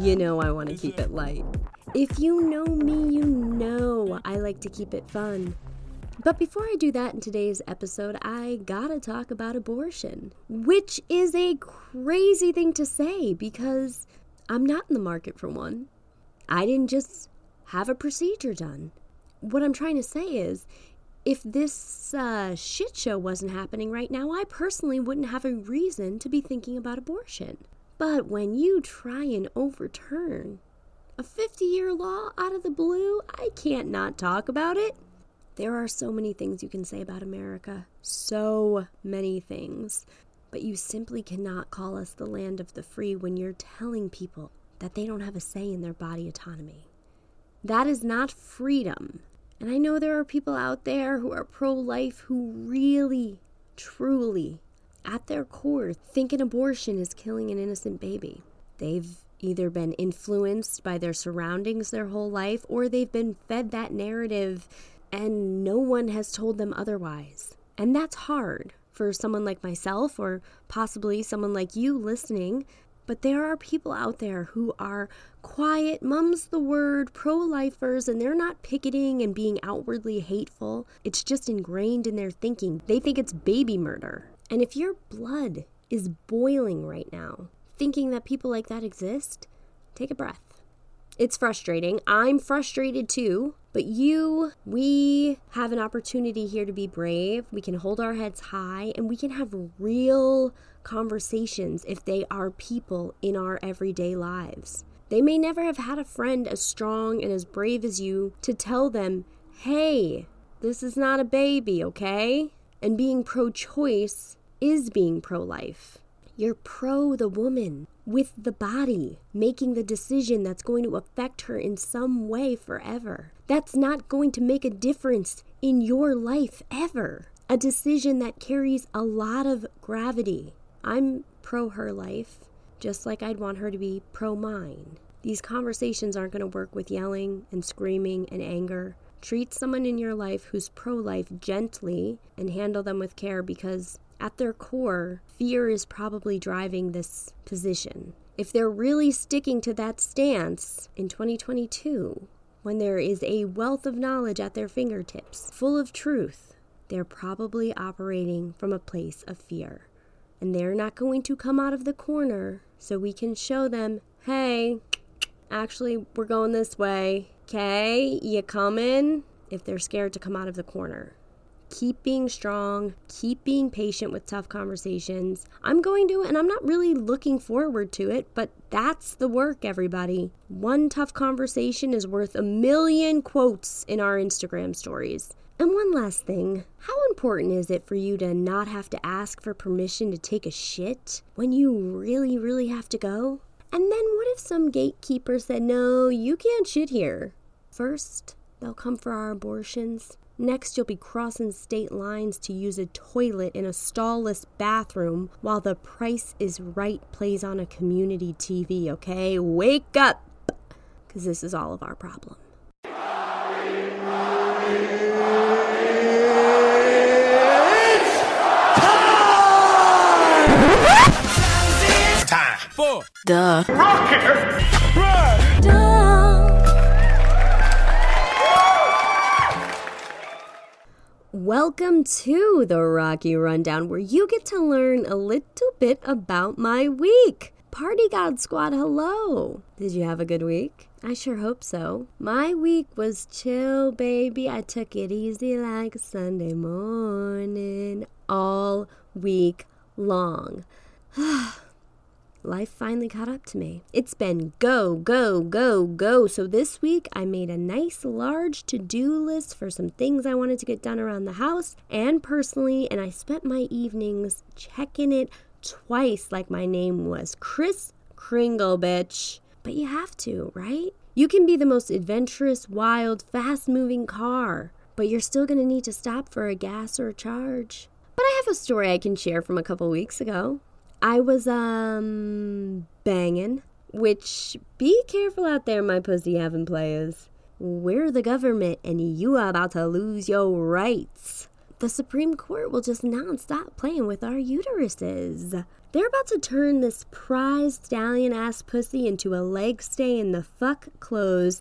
you know I want to keep it light. If you know me, you know I like to keep it fun. But before I do that in today's episode, I gotta talk about abortion, which is a crazy thing to say because I'm not in the market for one. I didn't just have a procedure done. What I'm trying to say is, if this uh, shit show wasn't happening right now, I personally wouldn't have a reason to be thinking about abortion. But when you try and overturn a 50 year law out of the blue, I can't not talk about it. There are so many things you can say about America. So many things. But you simply cannot call us the land of the free when you're telling people that they don't have a say in their body autonomy. That is not freedom. And I know there are people out there who are pro life who really, truly, at their core, think an abortion is killing an innocent baby. They've either been influenced by their surroundings their whole life or they've been fed that narrative and no one has told them otherwise. And that's hard for someone like myself or possibly someone like you listening but there are people out there who are quiet, mum's the word, pro lifers, and they're not picketing and being outwardly hateful. It's just ingrained in their thinking. They think it's baby murder. And if your blood is boiling right now, thinking that people like that exist, take a breath. It's frustrating. I'm frustrated too. But you, we have an opportunity here to be brave. We can hold our heads high and we can have real conversations if they are people in our everyday lives. They may never have had a friend as strong and as brave as you to tell them, hey, this is not a baby, okay? And being pro choice is being pro life. You're pro the woman with the body, making the decision that's going to affect her in some way forever. That's not going to make a difference in your life ever. A decision that carries a lot of gravity. I'm pro her life, just like I'd want her to be pro mine. These conversations aren't going to work with yelling and screaming and anger. Treat someone in your life who's pro life gently and handle them with care because at their core, fear is probably driving this position. If they're really sticking to that stance in 2022, when there is a wealth of knowledge at their fingertips, full of truth, they're probably operating from a place of fear. And they're not going to come out of the corner so we can show them, hey, actually, we're going this way. Okay, you coming? If they're scared to come out of the corner keep being strong, keep being patient with tough conversations. I'm going to, and I'm not really looking forward to it, but that's the work, everybody. One tough conversation is worth a million quotes in our Instagram stories. And one last thing how important is it for you to not have to ask for permission to take a shit when you really, really have to go? And then what if some gatekeeper said, no, you can't shit here? First, they'll come for our abortions. Next, you'll be crossing state lines to use a toilet in a stallless bathroom while the price is right plays on a community TV, okay? Wake up! Because this is all of our problem. Time for Duh. Welcome to the Rocky Rundown, where you get to learn a little bit about my week. Party God Squad, hello! Did you have a good week? I sure hope so. My week was chill, baby. I took it easy like Sunday morning all week long. Life finally caught up to me. It's been go, go, go, go. So this week I made a nice large to do list for some things I wanted to get done around the house and personally, and I spent my evenings checking it twice like my name was Kris Kringle, bitch. But you have to, right? You can be the most adventurous, wild, fast moving car, but you're still gonna need to stop for a gas or a charge. But I have a story I can share from a couple weeks ago. I was um banging, which be careful out there, my pussy having players. We're the government and you are about to lose your rights. the Supreme Court will just not stop playing with our uteruses. They're about to turn this prize stallion ass pussy into a leg stay in the fuck clothes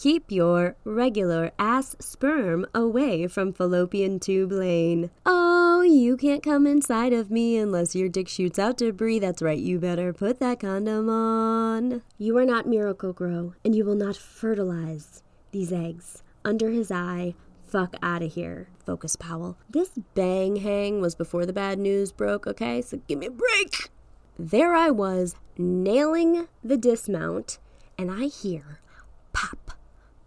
Keep your regular ass sperm away from fallopian tube lane. Oh, you can't come inside of me unless your dick shoots out debris. That's right, you better put that condom on. You are not Miracle-Gro, and you will not fertilize these eggs under his eye. Fuck out of here, Focus Powell. This bang hang was before the bad news broke, okay? So give me a break. There I was, nailing the dismount, and I hear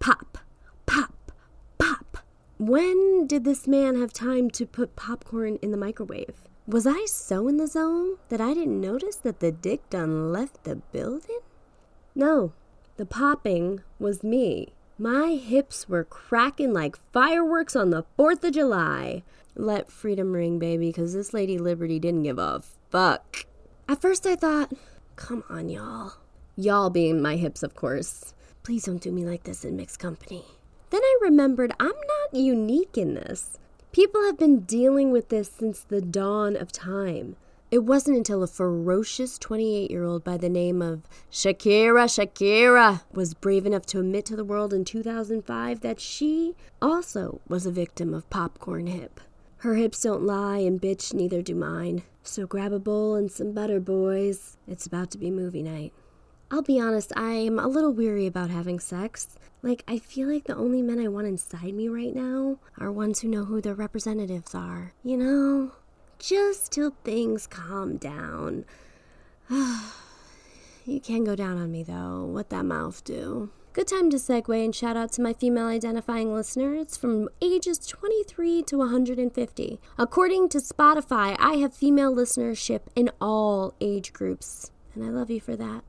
Pop, pop, pop. When did this man have time to put popcorn in the microwave? Was I so in the zone that I didn't notice that the dick done left the building? No, the popping was me. My hips were cracking like fireworks on the 4th of July. Let freedom ring, baby, because this Lady Liberty didn't give a fuck. At first I thought, come on, y'all. Y'all being my hips, of course. Please don't do me like this in mixed company. Then I remembered I'm not unique in this. People have been dealing with this since the dawn of time. It wasn't until a ferocious 28 year old by the name of Shakira Shakira was brave enough to admit to the world in 2005 that she also was a victim of popcorn hip. Her hips don't lie, and bitch, neither do mine. So grab a bowl and some butter, boys. It's about to be movie night. I'll be honest, I'm a little weary about having sex. Like, I feel like the only men I want inside me right now are ones who know who their representatives are. You know? Just till things calm down. you can go down on me, though. What that mouth do? Good time to segue and shout out to my female identifying listeners from ages 23 to 150. According to Spotify, I have female listenership in all age groups, and I love you for that.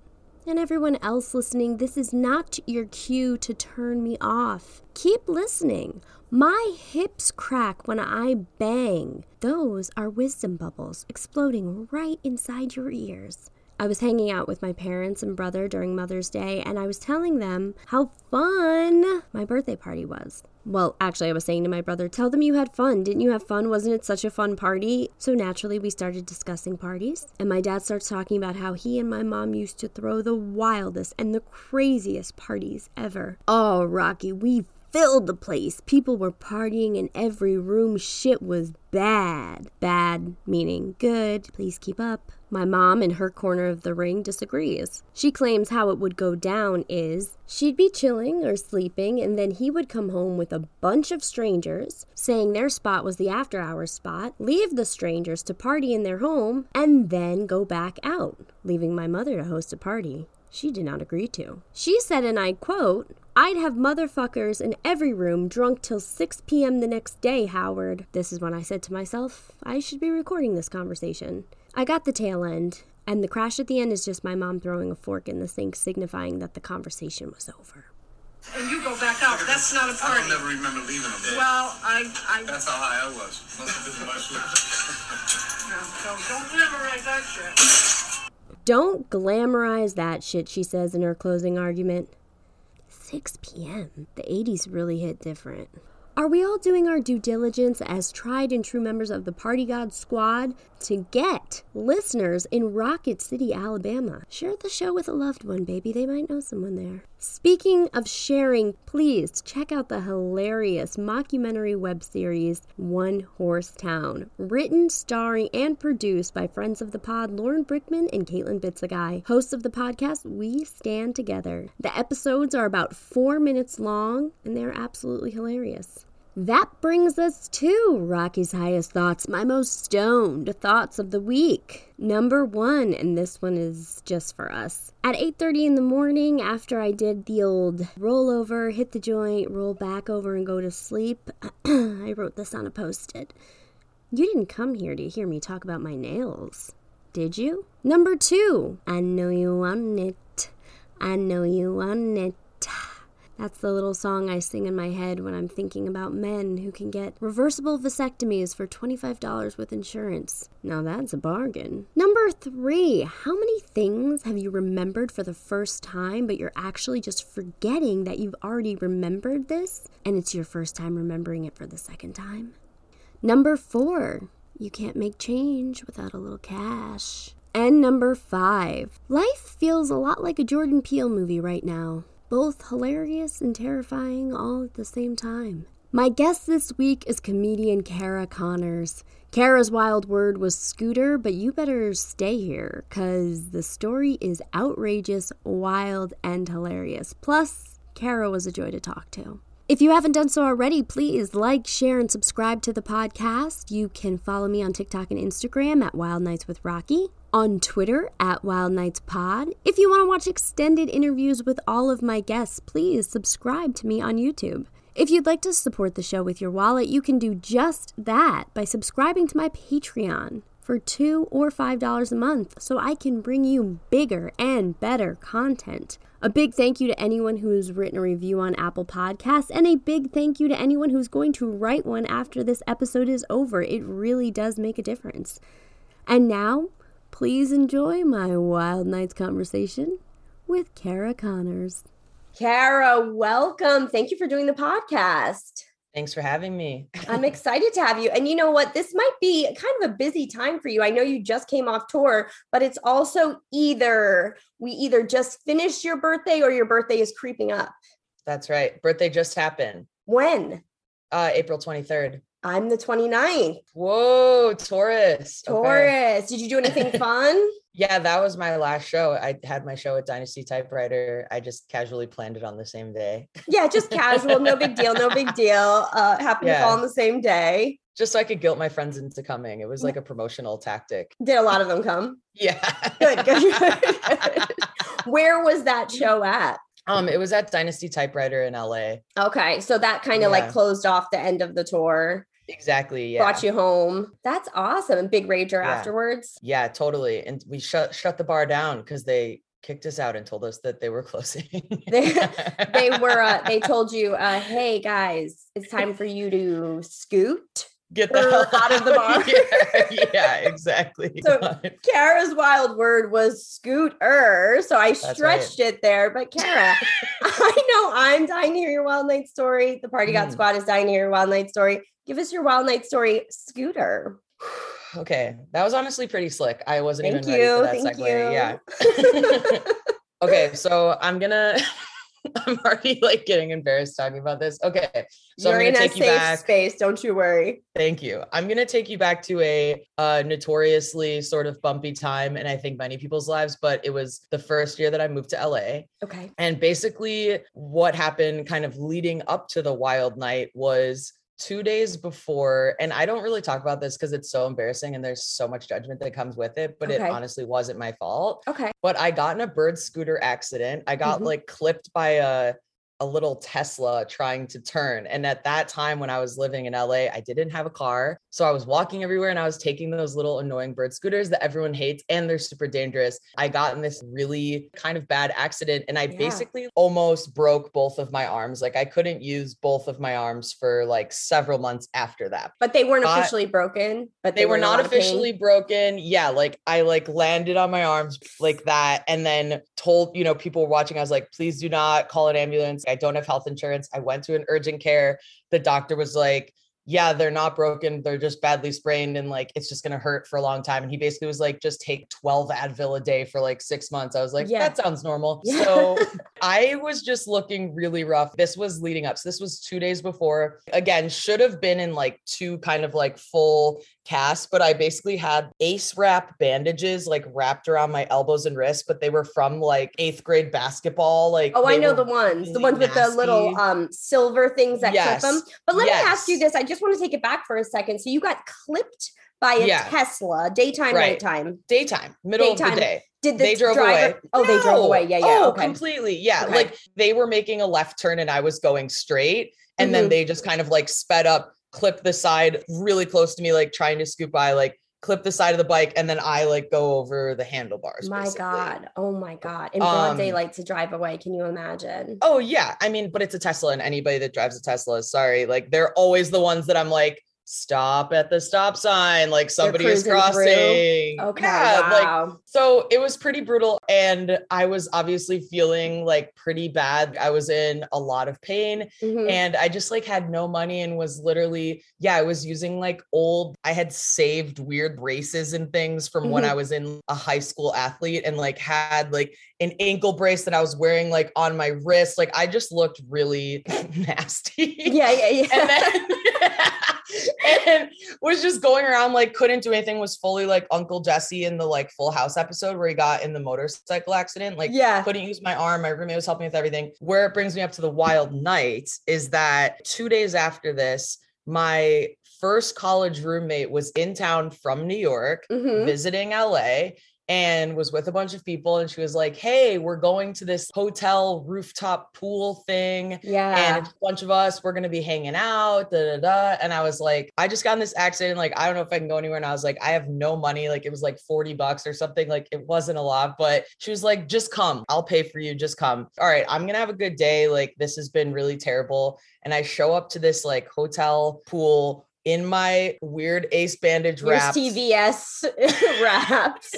And everyone else listening, this is not your cue to turn me off. Keep listening. My hips crack when I bang. Those are wisdom bubbles exploding right inside your ears. I was hanging out with my parents and brother during Mother's Day, and I was telling them how fun my birthday party was. Well, actually, I was saying to my brother, Tell them you had fun. Didn't you have fun? Wasn't it such a fun party? So naturally, we started discussing parties, and my dad starts talking about how he and my mom used to throw the wildest and the craziest parties ever. Oh, Rocky, we filled the place. People were partying in every room. Shit was bad. Bad meaning good. Please keep up. My mom, in her corner of the ring, disagrees. She claims how it would go down is she'd be chilling or sleeping, and then he would come home with a bunch of strangers, saying their spot was the after hours spot, leave the strangers to party in their home, and then go back out, leaving my mother to host a party she did not agree to. She said, and I quote, I'd have motherfuckers in every room drunk till 6 p.m. the next day, Howard. This is when I said to myself, I should be recording this conversation. I got the tail end, and the crash at the end is just my mom throwing a fork in the sink, signifying that the conversation was over. And you go back out. That's not a party. I don't never remember leaving them there. Well, I, I. That's how high I was. Must have been my so don't glamorize that shit. Don't glamorize that shit, she says in her closing argument. 6 p.m. The 80s really hit different. Are we all doing our due diligence as tried and true members of the Party God Squad to get listeners in Rocket City, Alabama? Share the show with a loved one, baby. They might know someone there. Speaking of sharing, please check out the hilarious mockumentary web series One Horse Town, written, starring, and produced by friends of the pod Lauren Brickman and Caitlin Bitsagai, hosts of the podcast We Stand Together. The episodes are about four minutes long, and they're absolutely hilarious. That brings us to Rocky's highest thoughts, my most stoned thoughts of the week. Number 1, and this one is just for us. At 8:30 in the morning after I did the old roll over, hit the joint, roll back over and go to sleep, I wrote this on a post-it. You didn't come here to hear me talk about my nails, did you? Number 2, I know you want it. I know you want it. That's the little song I sing in my head when I'm thinking about men who can get reversible vasectomies for $25 with insurance. Now that's a bargain. Number three, how many things have you remembered for the first time, but you're actually just forgetting that you've already remembered this and it's your first time remembering it for the second time? Number four, you can't make change without a little cash. And number five, life feels a lot like a Jordan Peele movie right now. Both hilarious and terrifying all at the same time. My guest this week is comedian Kara Connors. Kara's wild word was scooter, but you better stay here because the story is outrageous, wild, and hilarious. Plus, Kara was a joy to talk to. If you haven't done so already, please like, share, and subscribe to the podcast. You can follow me on TikTok and Instagram at Wild Nights with Rocky, on Twitter at Wild Nights Pod. If you want to watch extended interviews with all of my guests, please subscribe to me on YouTube. If you'd like to support the show with your wallet, you can do just that by subscribing to my Patreon for two or five dollars a month so I can bring you bigger and better content. A big thank you to anyone who's written a review on Apple Podcasts, and a big thank you to anyone who's going to write one after this episode is over. It really does make a difference. And now, please enjoy my Wild Nights conversation with Kara Connors. Kara, welcome. Thank you for doing the podcast. Thanks for having me. I'm excited to have you. And you know what? This might be kind of a busy time for you. I know you just came off tour, but it's also either we either just finished your birthday or your birthday is creeping up. That's right. Birthday just happened. When? Uh, April 23rd. I'm the 29th. Whoa, Taurus. Taurus. Okay. Did you do anything fun? yeah, that was my last show. I had my show at Dynasty Typewriter. I just casually planned it on the same day. yeah, just casual. No big deal. No big deal. Uh, happened yeah. to fall on the same day. Just so I could guilt my friends into coming. It was like a promotional tactic. Did a lot of them come? Yeah. good, good, good. Where was that show at? Um, it was at Dynasty Typewriter in LA. Okay, so that kind of yeah. like closed off the end of the tour. Exactly. Yeah. Brought you home. That's awesome. And big rager yeah. afterwards. Yeah, totally. And we shut shut the bar down because they kicked us out and told us that they were closing. they, they were uh, they told you, uh, hey guys, it's time for you to scoot. Get the hell out of the bar. yeah, yeah, exactly. So Kara's wild word was scooter. So I That's stretched right. it there. But Kara, I know I'm dying to hear your wild night story. The party got mm. squad is dying to hear your wild night story. Give us your wild night story, Scooter. okay, that was honestly pretty slick. I wasn't Thank even you. ready for that Thank segue. You. Yeah. okay, so I'm gonna. I'm already like getting embarrassed talking about this. Okay, so you're I'm gonna in take a you safe back. space. Don't you worry. Thank you. I'm gonna take you back to a uh, notoriously sort of bumpy time, and I think many people's lives. But it was the first year that I moved to LA. Okay. And basically, what happened, kind of leading up to the wild night, was two days before, and I don't really talk about this because it's so embarrassing and there's so much judgment that comes with it, but okay. it honestly wasn't my fault. Okay. But I got in a bird scooter accident. I got mm-hmm. like clipped by a a little Tesla trying to turn. And at that time, when I was living in LA, I didn't have a car. So I was walking everywhere and I was taking those little annoying bird scooters that everyone hates and they're super dangerous. I got in this really kind of bad accident and I yeah. basically almost broke both of my arms. Like I couldn't use both of my arms for like several months after that. But they weren't uh, officially broken, but they, they were, were not officially broken. Yeah. Like I like landed on my arms like that and then told, you know, people were watching. I was like, please do not call an ambulance I don't have health insurance. I went to an urgent care. The doctor was like, yeah, they're not broken. They're just badly sprained and like it's just going to hurt for a long time. And he basically was like, just take 12 Advil a day for like six months. I was like, yeah. that sounds normal. Yeah. So I was just looking really rough. This was leading up. So this was two days before. Again, should have been in like two kind of like full cast, but I basically had ace wrap bandages like wrapped around my elbows and wrists, but they were from like eighth grade basketball. Like, oh, I know the ones, the ones nasty. with the little um silver things that yes. clip them. But let yes. me ask you this: I just want to take it back for a second. So you got clipped by a yeah. Tesla, daytime, right. nighttime, daytime, middle daytime. of the day. Did the they drove driver, away? Oh, no. they drove away. Yeah, yeah. Oh, okay. completely. Yeah, okay. like they were making a left turn and I was going straight, and mm-hmm. then they just kind of like sped up clipped the side really close to me, like trying to scoop by, like clip the side of the bike, and then I like go over the handlebars. My basically. God. Oh my God. In broad um, daylight to drive away. Can you imagine? Oh yeah. I mean, but it's a Tesla, and anybody that drives a Tesla, sorry, like they're always the ones that I'm like, stop at the stop sign, like somebody is cruising through? crossing. Okay. Yeah, like so it was pretty brutal. And I was obviously feeling like pretty bad. I was in a lot of pain Mhm. and I just like had no money and was literally, yeah, I was using like old, I had saved weird braces and things from when Mhm. I was in a high school athlete and like had like an ankle brace that I was wearing like on my wrist. Like I just looked really nasty. yeah, yeah, yeah. And then and was just going around like couldn't do anything was fully like Uncle Jesse in the like Full House episode where he got in the motorcycle accident like yeah. couldn't use my arm. My roommate was helping me with everything. Where it brings me up to the wild night is that two days after this, my first college roommate was in town from New York Mhm. visiting LA and was with a bunch of people. And she was like, Hey, we're going to this hotel rooftop pool thing. Yeah. And a bunch of us, we're gonna be hanging out, da da da. And I was like, I just got in this accident. Like, I don't know if I can go anywhere. And I was like, I have no money. Like, it was like 40 bucks or something. Like, it wasn't a lot, but she was like, just come. I'll pay for you. Just come. All right, I'm gonna have a good day. Like, this has been really terrible. And I show up to this like hotel pool in my weird ace bandage Your wraps TVS wraps.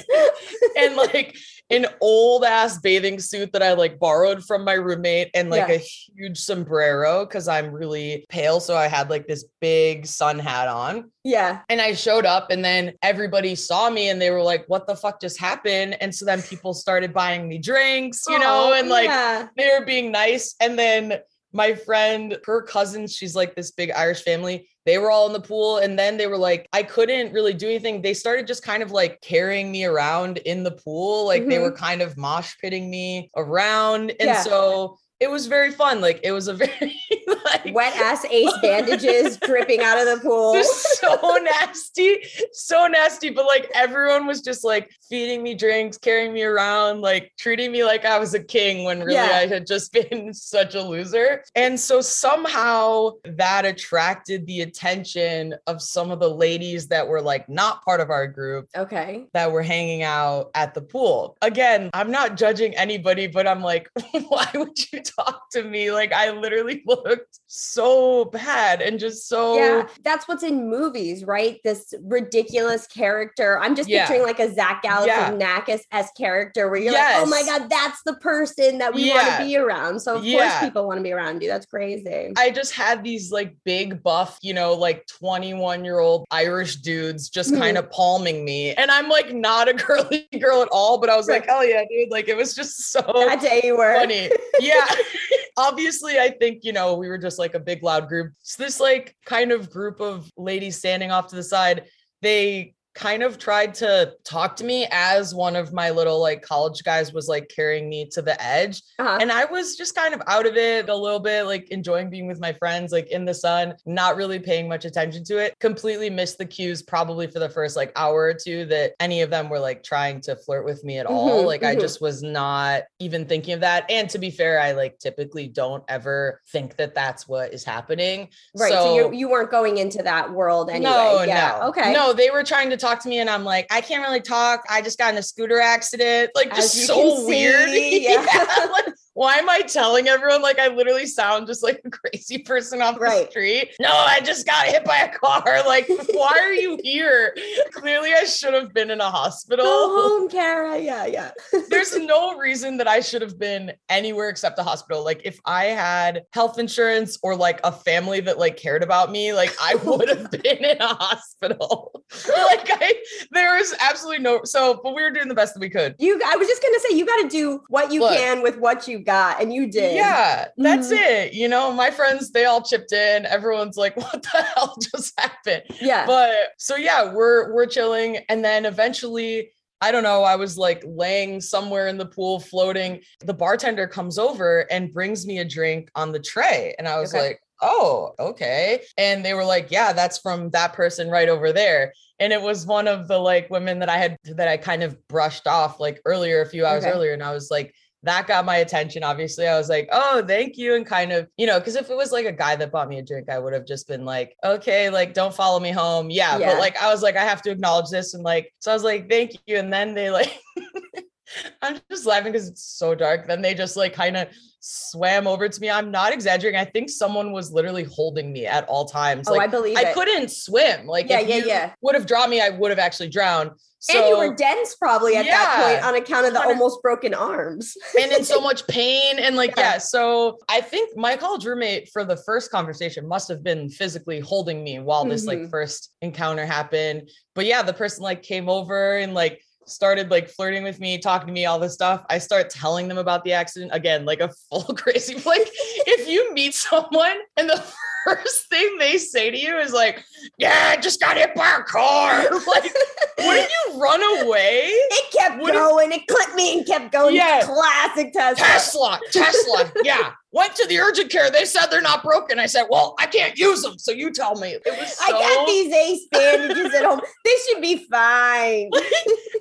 and like an old ass bathing suit that I like borrowed from my roommate and like Yeah. a huge sombrero because I'm really pale. So I had like this big sun hat on. yeah. And I showed up and then everybody saw me and they were like, what the fuck just happened? And so then people started buying me drinks, you know, Oh, and like yeah. they were being nice. And then my friend, her cousins, she's like this big Irish family. They were all in the pool. And then they were like, I couldn't really do anything. They started just kind of like carrying me around in the pool. Like they were mm-hmm. kind of mosh pitting me around. And Yeah. so it was very fun. Like it was a very like wet ass ace bandages dripping out of the pool. so nasty, so nasty. But like everyone was just like feeding me drinks, carrying me around, like treating me like I was a king when really Yeah. I had just been such a loser. And so somehow that attracted the attention of some of the ladies that were like not part of our group Okay. that were hanging out at the pool. Again, I'm not judging anybody, but I'm like, why would you talk to me? Like I literally looked so bad and just so Yeah, that's what's in movies, right? This ridiculous character. I'm just Yeah. picturing like a Zach Yeah. Galifianakis s character where you're like, oh my god, that's the person that we want to be around. So of course people want to be around you. That's crazy. I just had these like big buff, you know, like 21 year old Irish dudes just Mhm. kind of palming me. And I'm like not a girly girl at all, but I was like, Right. hell yeah, dude. Like it was just so that day you were. funny. Yeah. Obviously, I think, you know, we were just like a big loud group. So this like kind of group of ladies standing off to the side, they kind of tried to talk to me as one of my little like college guys was like carrying me to the edge. Uh-huh. And I was just kind of out of it a little bit, like enjoying being with my friends, like in the sun, not really paying much attention to it. Completely missed the cues, probably for the first like hour or two, that any of them were like trying to flirt with me at all. Mhm, Like I mhm. just was not even thinking of that. And to be fair, I like typically don't ever think that that's what is happening. right. So, you you weren't going into that world anyway. No, yeah. no. Okay. No, they were trying to talk to me, and I'm like, I can't really talk. I just got in a scooter accident. Like, just so weird. see, yeah. Like, why am I telling everyone? Like, I literally sound just like a crazy person off Right. the street. No, I just got hit by a car. Like, why are you here? Clearly, I should have been in a hospital. Go home, Kara. Yeah, yeah. There's no reason that I should have been anywhere except a hospital. Like if I had health insurance or like a family that like cared about me, like I would have been in a hospital. like I there was absolutely no so but we were doing the best that we could. You I was just gonna say you gotta do what you Look. can with what you got, and you did. Yeah, that's Mhm. it. You know, my friends, they all chipped in. Everyone's like, what the hell just happened? Yeah. but so yeah we're we're chilling and then eventually I don't know. I was like laying somewhere in the pool floating. The bartender comes over and brings me a drink on the tray. And I was Okay. like, oh, okay. And they were like, yeah, that's from that person right over there. And it was one of the like women that I had that I kind of brushed off like earlier, a few hours Okay. earlier. And I was like, that got my attention. Obviously, I was like, oh, thank you. And kind of, you know, because if it was like a guy that bought me a drink, I would have just been like, okay, like, don't follow me home. Yeah. Yeah. But like, I was like, I have to acknowledge this. And like, so I was like, thank you. And then they like, I'm just laughing because it's so dark. Then they just like kind of swam over to me. I'm not exaggerating. I think someone was literally holding me at all times. Oh, like I believe I it. couldn't swim. Like Yeah, if yeah, you yeah. would have dropped me, I would have actually drowned. So and you were dense probably at that point on account of the almost broken arms. and in so much pain and like Yeah. yeah. so i think my college roommate for the first conversation must have been physically holding me while this like Mhm. first encounter happened but yeah the person like came over and like started like flirting with me talking to me all this stuff i start telling them about the accident again like a full crazy like if you meet someone and the first thing they say to you is like yeah i just got hit by a car like wouldn't you run away It kept if- going. It clipped me and kept going. Yeah. Classic Tesla. Tesla, Tesla, yeah. Went to the urgent care. They said they're not broken. I said, well, I can't use them. So you tell me. It was so, I got these ace bandages at home. They should be fine.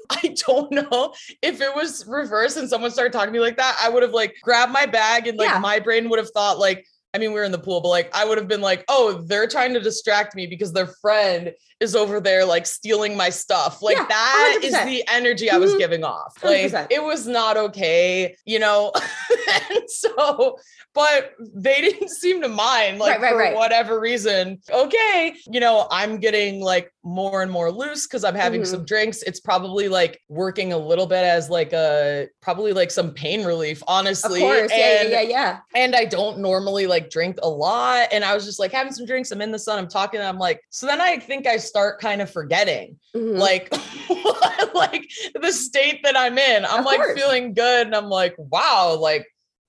I don't know if it was reversed and someone started talking to me like that. I would have like grabbed my bag and like Yeah. my brain would have thought like, I mean, we were in the pool, but like I would have been like, oh, they're trying to distract me because their friend is over there like stealing my stuff. Like Yeah, that is 100%. the energy I was Mhm. giving off. Like 100%. it was not okay, you know. and so, but they didn't seem to mind, like Right, right, for right. whatever reason. Okay, you know, I'm getting like more and more loose because I'm having Mhm. some drinks. It's probably like working a little bit as like a probably like some pain relief, Of honestly. and, yeah, yeah, yeah. and I don't normally like drink a lot. And I was just like having some drinks. I'm in the sun. I'm talking. And I'm like, so then I think I start kind of forgetting Mhm. like like the state that I'm in. I'm Of like course. feeling good. And I'm like, wow, like,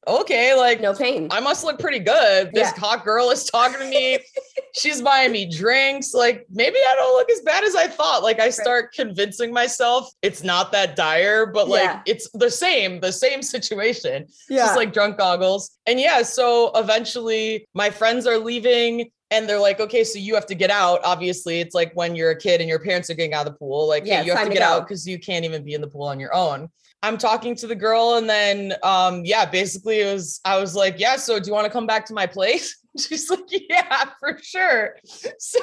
okay, like no pain. I must look pretty good. This Yeah. hot girl is talking to me. She's buying me drinks. Like maybe I don't look as bad as I thought. Like I start convincing myself it's not that dire, but like Yeah. it's the same, the same situation. Yeah. just like drunk goggles. And yeah, so eventually my friends are leaving and they're like, okay, so you have to get out. Obviously, it's like when you're a kid and your parents are getting out of the pool, like, Yeah, hey, you have to get out because you can't even be in the pool on your own. I'm talking to the girl, and then um, yeah, basically it was I was like, Yeah, so do you want to come back to my place? She's like, Yeah, for sure. So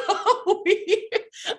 we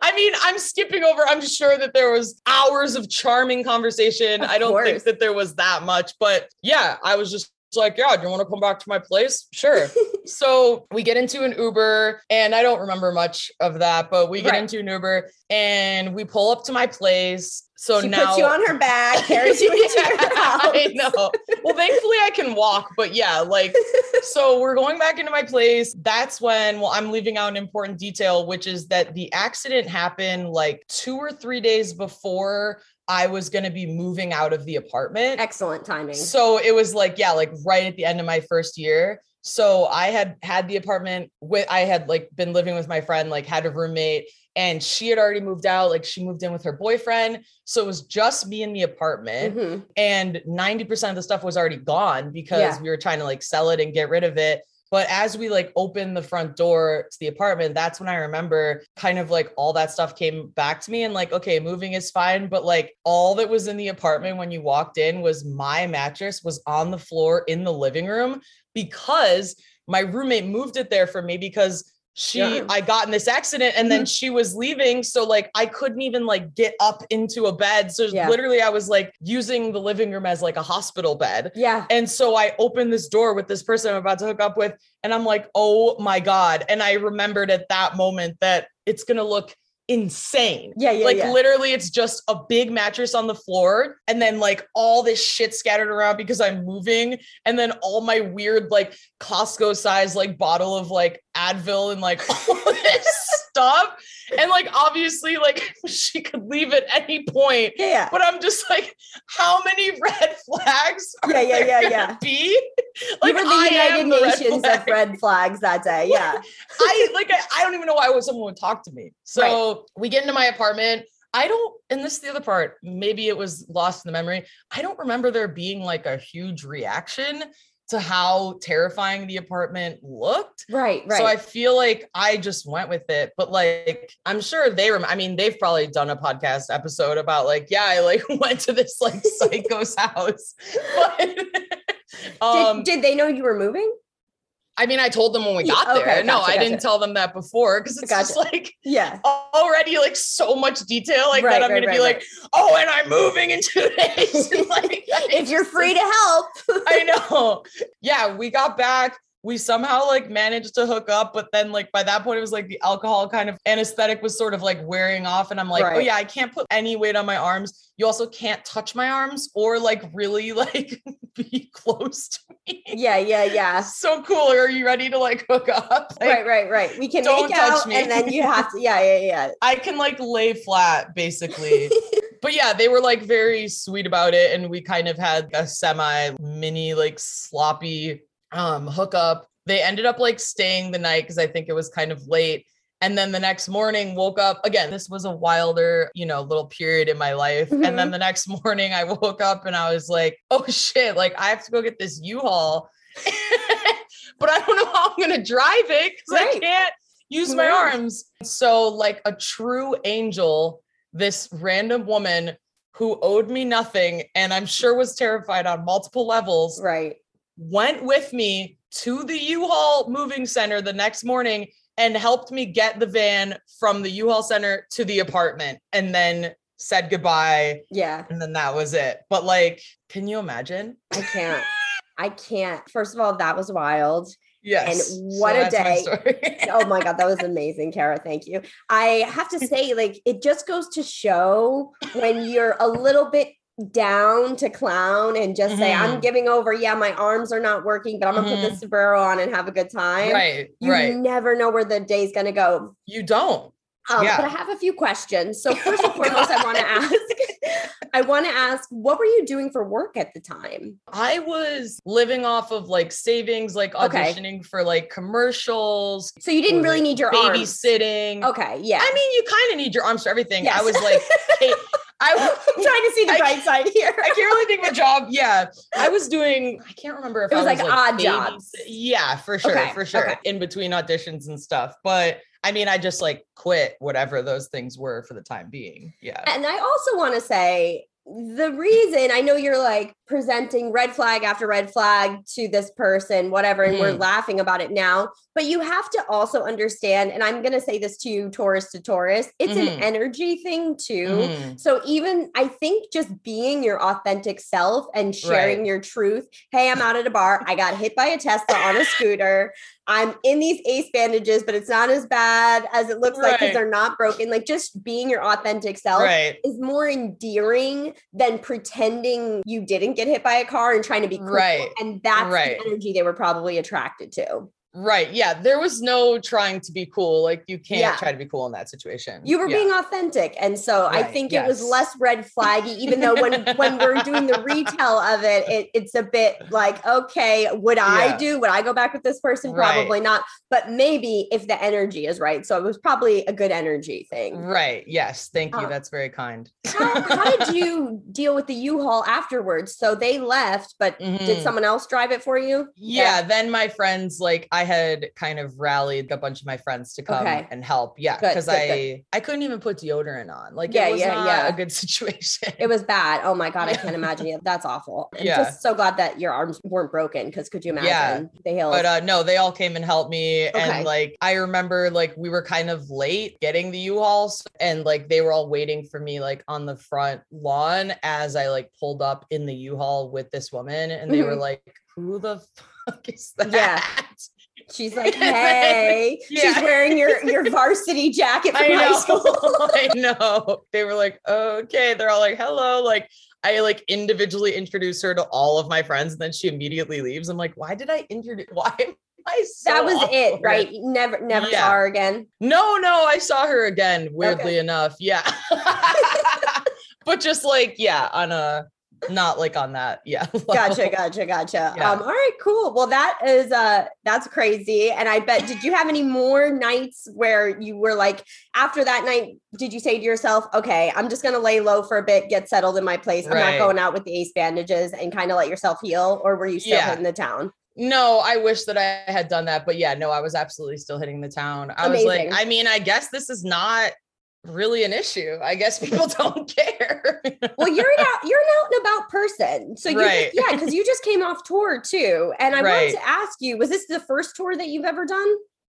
I mean, I'm skipping over. I'm sure that there was hours of charming conversation. Of I don't think that there was that much, but yeah, I was just like, yeah, do you want to come back to my place? Sure. so we get into an Uber, and I don't remember much of that, but we get Right. into an Uber and we pull up to my place. So now she now puts you on her back, carries you into Yeah, your house. I know. Well, thankfully I can walk, but yeah, like so we're going back into my place. That's when well, I'm leaving out an important detail, which is that the accident happened like two or three days before I was gonna be moving out of the apartment. Excellent timing. So it was like, yeah, like right at the end of my first year. So I had had the apartment with, I had like been living with my friend, like had a roommate, and she had already moved out. Like she moved in with her boyfriend. So it was just me in the apartment Mhm. and 90% of the stuff was already gone because Yeah. we were trying to like sell it and get rid of it but as we like opened the front door to the apartment that's when i remember kind of like all that stuff came back to me and like okay moving is fine but like all that was in the apartment when you walked in was my mattress was on the floor in the living room because my roommate moved it there for me because she Yeah. Mm-hmm. I got in this accident and then she was leaving so like I couldn't even like get up into a bed so Yeah. literally I was like using the living room as like a hospital bed Yeah. and so I opened this door with this person I'm about to hook up with and I'm like oh my god and I remembered at that moment that it's going to look insane Yeah. Yeah. like yeah. literally it's just a big mattress on the floor and then like all this shit scattered around because i'm moving and then all my weird like costco size like bottle of like advil and like all this stuff and like obviously like she could leave at any point yeah. yeah. but i'm just like how many red flags are Yeah, yeah, there yeah, yeah. be like you were the I United red Nations flag. of red flags that day. Yeah. I like I, I don't even know why someone would talk to me. So we get into my apartment. I don't, and this is the other part. Maybe it was lost in the memory. I don't remember there being like a huge reaction to how terrifying the apartment looked. Right. Right. So I feel like I just went with it, but like I'm sure they rem- I mean, they've probably done a podcast episode about like, yeah, I like went to this like psycho's house. But um did, did they know you were moving? I mean, I told them when we Yeah, got there. okay, no, gotcha, I didn't tell them that before because it's just like Yeah. already like so much detail like Right, that. I'm right, gonna right, be like, oh, and I'm moving in two days. and, like, if you're free to help. I know. Yeah, we got back. We somehow like managed to hook up, but then like by that point, it was like the alcohol kind of anesthetic was sort of like wearing off. And I'm like, oh yeah, I can't put any weight on my arms. You also can't touch my arms or like really like be close to me. yeah, yeah, yeah. So cool. Are you ready to like hook up? Like, right, right, right. We can don't make touch out me. and then you have to, yeah, yeah, yeah. I can like lay flat basically. but yeah, they were like very sweet about it. And we kind of had a semi mini, like sloppy um hookup. They ended up like staying the night because I think it was kind of late. And then the next morning woke up again. This was a wilder, you know, little period in my life. And Mm-hmm. then the next morning I woke up and I was like, oh shit, like I have to go get this U-Haul. but I don't know how I'm gonna drive it because I can't use my Right. arms. So, like a true angel, this random woman who owed me nothing and I'm sure was terrified on multiple levels Right. Went with me to the U-Haul moving center the next morning and helped me get the van from the U-Haul center to the apartment and then said goodbye Yeah. and then that was it. But like, can you imagine? I can't. I can't. First of all, that was wild. Yes. And what a that's my day. Oh my God, that was amazing, Kara. Thank you. I have to say, like, it just goes to show when you're a little bit down to clown and just say, I'm Mhm. giving over. Yeah, my arms are not working, but I'm gonna put the sombrero on and have a good time. right, You right. never know where the day's gonna go. You don't. Um, Yeah. But I have a few questions. So first and foremost, I want to ask. I want to ask, what were you doing for work at the time? I was living off of like savings, like Okay. auditioning for like commercials, So you didn't really like, need your arms. babysitting. Okay, yeah. I mean, you kind of need your arms for everything. Yes. I was like, hey, I, I'm trying to see the bright side here. I can't really think of a job. Yeah, I was doing. I can't remember if It was I like odd babys- jobs. Yeah, for sure, Okay, for sure. okay. In between auditions and stuff, but I mean, I just like quit whatever those things were for the time being. Yeah. And I also want to say the reason I know you're like presenting red flag after red flag to this person, whatever, and we're Mhm. laughing about it now, but you have to also understand, and I'm going to say this to you, Taurus to Taurus, it's Mhm. an energy thing too. Mhm. So even I think just being your authentic self and sharing Right. your truth. Hey, I'm out at a bar. I got hit by a Tesla on a scooter. I'm in these ace bandages, but it's not as bad as it looks like because they're not broken. Like just being your authentic self Right. is more endearing than pretending you didn't get hit by a car and trying to be cool. Right. And that's Right. the energy they were probably attracted to. Right. Yeah. There was no trying to be cool. Like you can't Yeah. try to be cool in that situation. You were Yeah. being authentic. And so I Right, think it was less red flaggy, even though when when we're doing the retell of it, it it's a bit like, okay, would I Yeah. do? Would I go back with this person? Right. Probably not. But maybe if the energy is right. So it was probably a good energy thing. Right. Yes. Thank you. Uh, That's very kind. How, how did you deal with the U-Haul afterwards? So they left, but did Mhm. someone else drive it for you? Yeah, then my friends like I had kind of rallied a bunch of my friends to come Okay. and help. Yeah, because I good. I couldn't even put deodorant on. Like Yeah, it was yeah, not yeah. a good situation. It was bad. Oh my god, I can't imagine it. That's awful. I'm Yeah. just so glad that your arms weren't broken. Because could you imagine? Yeah. imagine the hills? but uh no, they all came and helped me. Okay. And like I remember like we were kind of late getting the U-Hauls and like they were all waiting for me like on the front lawn as I like pulled up in the U-Haul with this woman and they were Mhm. like, who the fuck is that? Yeah. She's like, hey, she's wearing your your varsity jacket from I high know. school. I know. They were like, okay. They're all like, hello. Like, I like individually introduce her to all of my friends, and then she immediately leaves. I'm like, why did I introduce? Why am I so that was it, right? You never never Yeah. saw her again. No, no, I saw her again. Weirdly Okay. enough, yeah. but just like, yeah, on a not like on that, yeah. Gotcha, gotcha, gotcha. Yeah. Um, all right, cool. Well, that is uh that's crazy. And I bet did you have any more nights where you were like after that night, did you say to yourself, okay, I'm just gonna lay low for a bit, get settled in my place. I'm not going out with the ace bandages and kind of let yourself heal, or were you still Yeah. hitting the town? No, I wish that I had done that, but yeah, no, I was absolutely still hitting the town. I was like, I mean, I guess this is not really an issue. I guess people don't care. Well, you're an out, you're an out and about person. So you Right. just, yeah, because you just came off tour too. And I wanted to ask you, was this the first tour that you've ever done?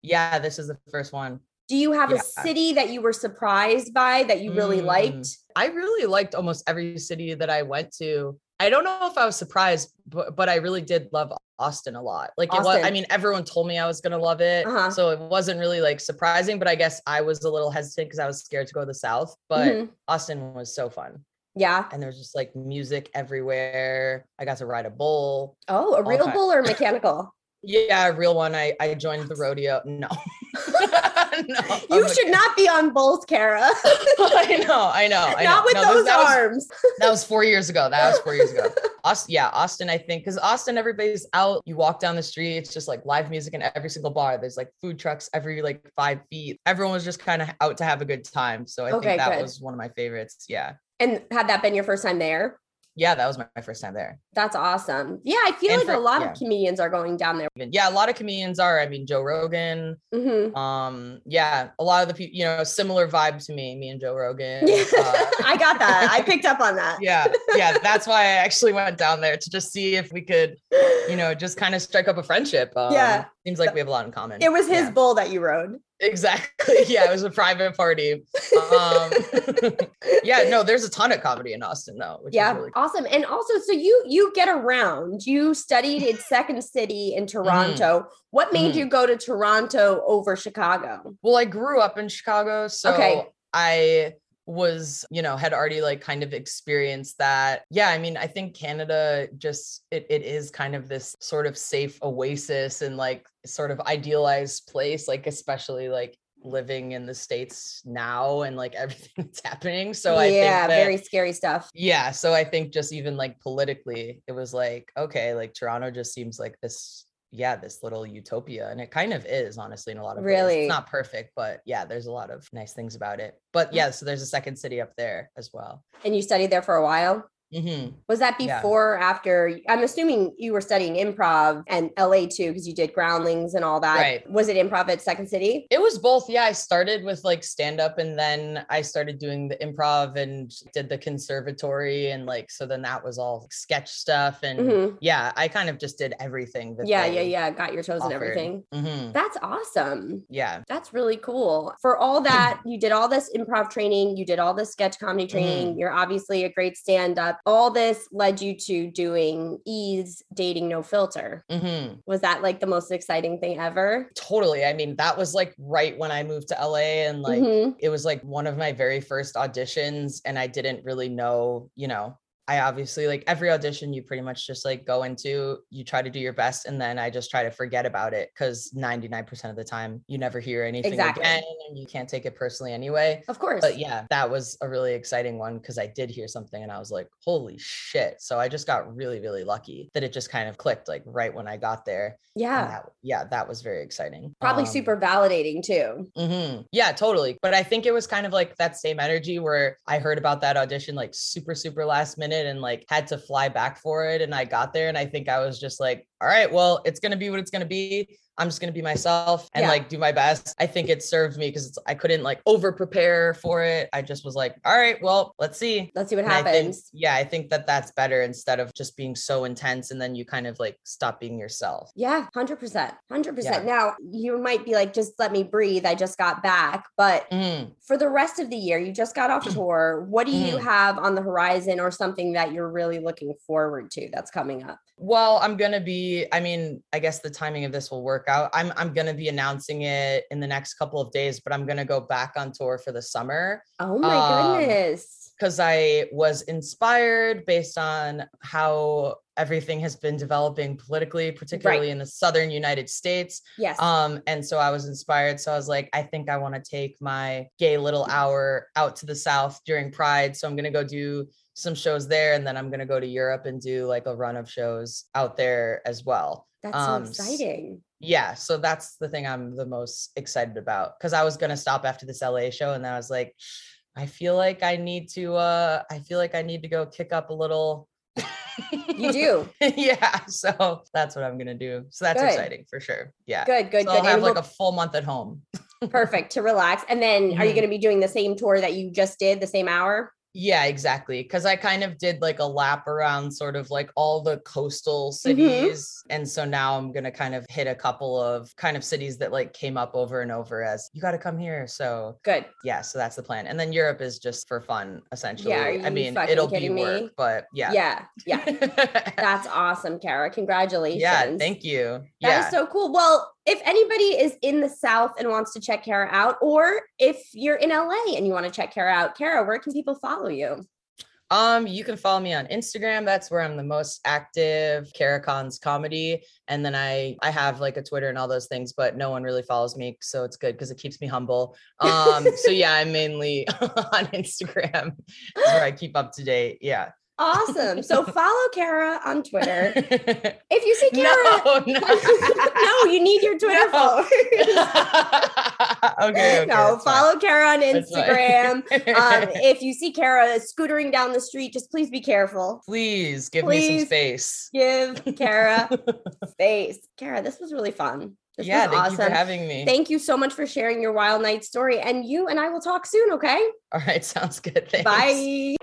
yeah, this is the first one. Do you have Yeah. a city that you were surprised by that you really Mm. liked? I really liked almost every city that I went to. I don't know if I was surprised, but, but I really did love Austin a lot. Like it was, I mean, everyone told me I was gonna love it. Uh-huh. So it wasn't really like surprising, but I guess I was a little hesitant because I was scared to go to the South. But Mhm. Austin was so fun. Yeah. And there's just like music everywhere. I got to ride a bull. Oh, a real bull or mechanical? Yeah, a real one. I I joined the rodeo. No. no. You I'm should not be on bulls, Kara. I know, I know. I not know. with No, those that was- arms. that was four years ago. That was four years ago. Austin, yeah, Austin, I think, because Austin, everybody's out. You walk down the street, it's just like live music in every single bar. There's like food trucks every like five feet. Everyone was just kind of out to have a good time. So I Okay, think that good. was one of my favorites. Yeah. And had that been your first time there? Yeah, that was my, my first time there. That's awesome. Yeah, I feel And like for- a lot yeah. of comedians are going down there. Yeah, a lot of comedians are. I mean, Joe Rogan. Mhm. Um, yeah, a lot of the people, you know, similar vibe to me, me and Joe Rogan. Uh, I got that. I picked up on that. yeah, yeah. That's why I actually went down there to just see if we could, you know, just kind of strike up a friendship. Um, Yeah. seems like we have a lot in common. It was his Yeah, bull that you rode. Exactly. Yeah, it was a private party. Um, yeah, no, there's a ton of comedy in Austin though. Which Yeah, is really cool. awesome. And also, so you you get around. You studied in Second City in Toronto. What made Mhm. you go to Toronto over Chicago? Well, I grew up in Chicago, so Okay. I was, you know, had already like kind of experienced that. Yeah, I mean, I think Canada just it it is kind of this sort of safe oasis and like sort of idealized place, like especially like living in the states now and like everything that's happening. So I think yeah, very scary stuff. yeah, so I think just even like politically, it was like, okay, like Toronto just seems like this, yeah, this little utopia. And it kind of is, honestly, in a lot of ways. Really? It's not perfect, but yeah, there's a lot of nice things about it. But mm. yeah, so there's a second city up there as well. And you studied there for a while. Hmm Was that Yeah. before or after? I'm assuming you were studying improv and LA too, because you did groundlings and all that. Right. Was it improv at Second City? It was both. Yeah, I started with like stand up and then I started doing the improv and did the conservatory. And like, so then that was all sketch stuff. And Mhm. yeah, I kind of just did everything. That Yeah, yeah, yeah. Got your toes and offered. everything. Mhm. That's awesome. Yeah. That's really cool. For all that, you did all this improv training, you did all this sketch comedy training. Mm-hmm. You're obviously a great stand up. All this led you to doing E!'s Dating No Filter. hmm Was that like the most exciting thing ever? Totally. I mean, that was like right when I moved to LA and like Mhm. it was like one of my very first auditions and I didn't really know, you know, I obviously like every audition you pretty much just like go into, you try to do your best and then I just try to forget about it cuz 99% of the time you never hear anything Exactly. again and you can't take it personally anyway. Of course. But yeah, that was a really exciting one because I did hear something and I was like, holy shit. So I just got really, really lucky that it just kind of clicked like right when I got there. yeah. that- yeah, that was very exciting. Probably Um, super validating too. hmm Yeah, totally. But I think it was kind of like that same energy where I heard about that audition like super, super last minute and like had to fly back for it. And I got there and I think I was just like, all right, well, it's going to be what it's going to be. I'm just going to be myself and Yeah. like do my best. I think it served me because I couldn't like over prepare for it. I just was like, all right, well, let's see. Let's see what And I think, happens. yeah, I think that that's better instead of just being so intense and then you kind of like stop being yourself. Yeah, 100%. 100%. Yeah. Now, you might be like, just let me breathe. I just got back. But Mhm. for the rest of the year, you just got off tour. What do you Mhm. have on the horizon or something that you're really looking forward to that's coming up? Well, I'm gonna be. I mean, I guess the timing of this will work out. I'm I'm gonna be announcing it in the next couple of days, but I'm gonna go back on tour for the summer Oh my Um, goodness. because I was inspired based on how everything has been developing politically, particularly in the southern United States. Yes. Um, and so I was inspired. So I was like, I think I want to take my gay little hour out to the South during Pride. So I'm gonna go do some shows there, and then I'm gonna go to Europe and do like a run of shows out there as well. that's um, so exciting. Yeah, so that's the thing I'm the most excited about because I was gonna stop after this LA show, and then I was like, I feel like I need to. uh I feel like I need to go kick up a little. You do. yeah, so that's what I'm gonna do. So that's Good. exciting for sure. Yeah. Good, good, so good. I'll have And like we'll- a full month at home. perfect to relax. And then are you Mhm. going to be doing the same tour that you just did, the same hour? Yeah, exactly. Because I kind of did like a lap around sort of like all the coastal Mhm. cities. And so now I'm going to kind of hit a couple of kind of cities that like came up over and over as you got to come here. So Good. yeah, so that's the plan. And then Europe is just for fun, essentially. are I mean, it'll be kidding me? work, but yeah. Yeah. Yeah. That's awesome, Kara. Congratulations. yeah, thank you. That is yeah. so cool. Well, if anybody is in the South and wants to check Kara out, or if you're in LA and you want to check Kara out, Kara, where can people follow you? Um, you can follow me on Instagram. That's where I'm the most active. Kara Caracons comedy, and then I I have like a Twitter and all those things, but no one really follows me, so it's good because it keeps me humble. Um, so yeah, I'm mainly on Instagram. Is where I keep up to date. Yeah. Awesome. So follow Kara on Twitter. If you see Kara, no, no. no, you need your Twitter No. followers. okay, okay. no, follow Kara on Instagram. um, if you see Kara scootering down the street, just please be careful. Please give me some space. Give Kara space. Kara, this was really fun. This yeah, thank you for having me. Thank you so much for sharing your wild night story. And you and I will talk soon, okay? All right, sounds good. Thanks. Bye.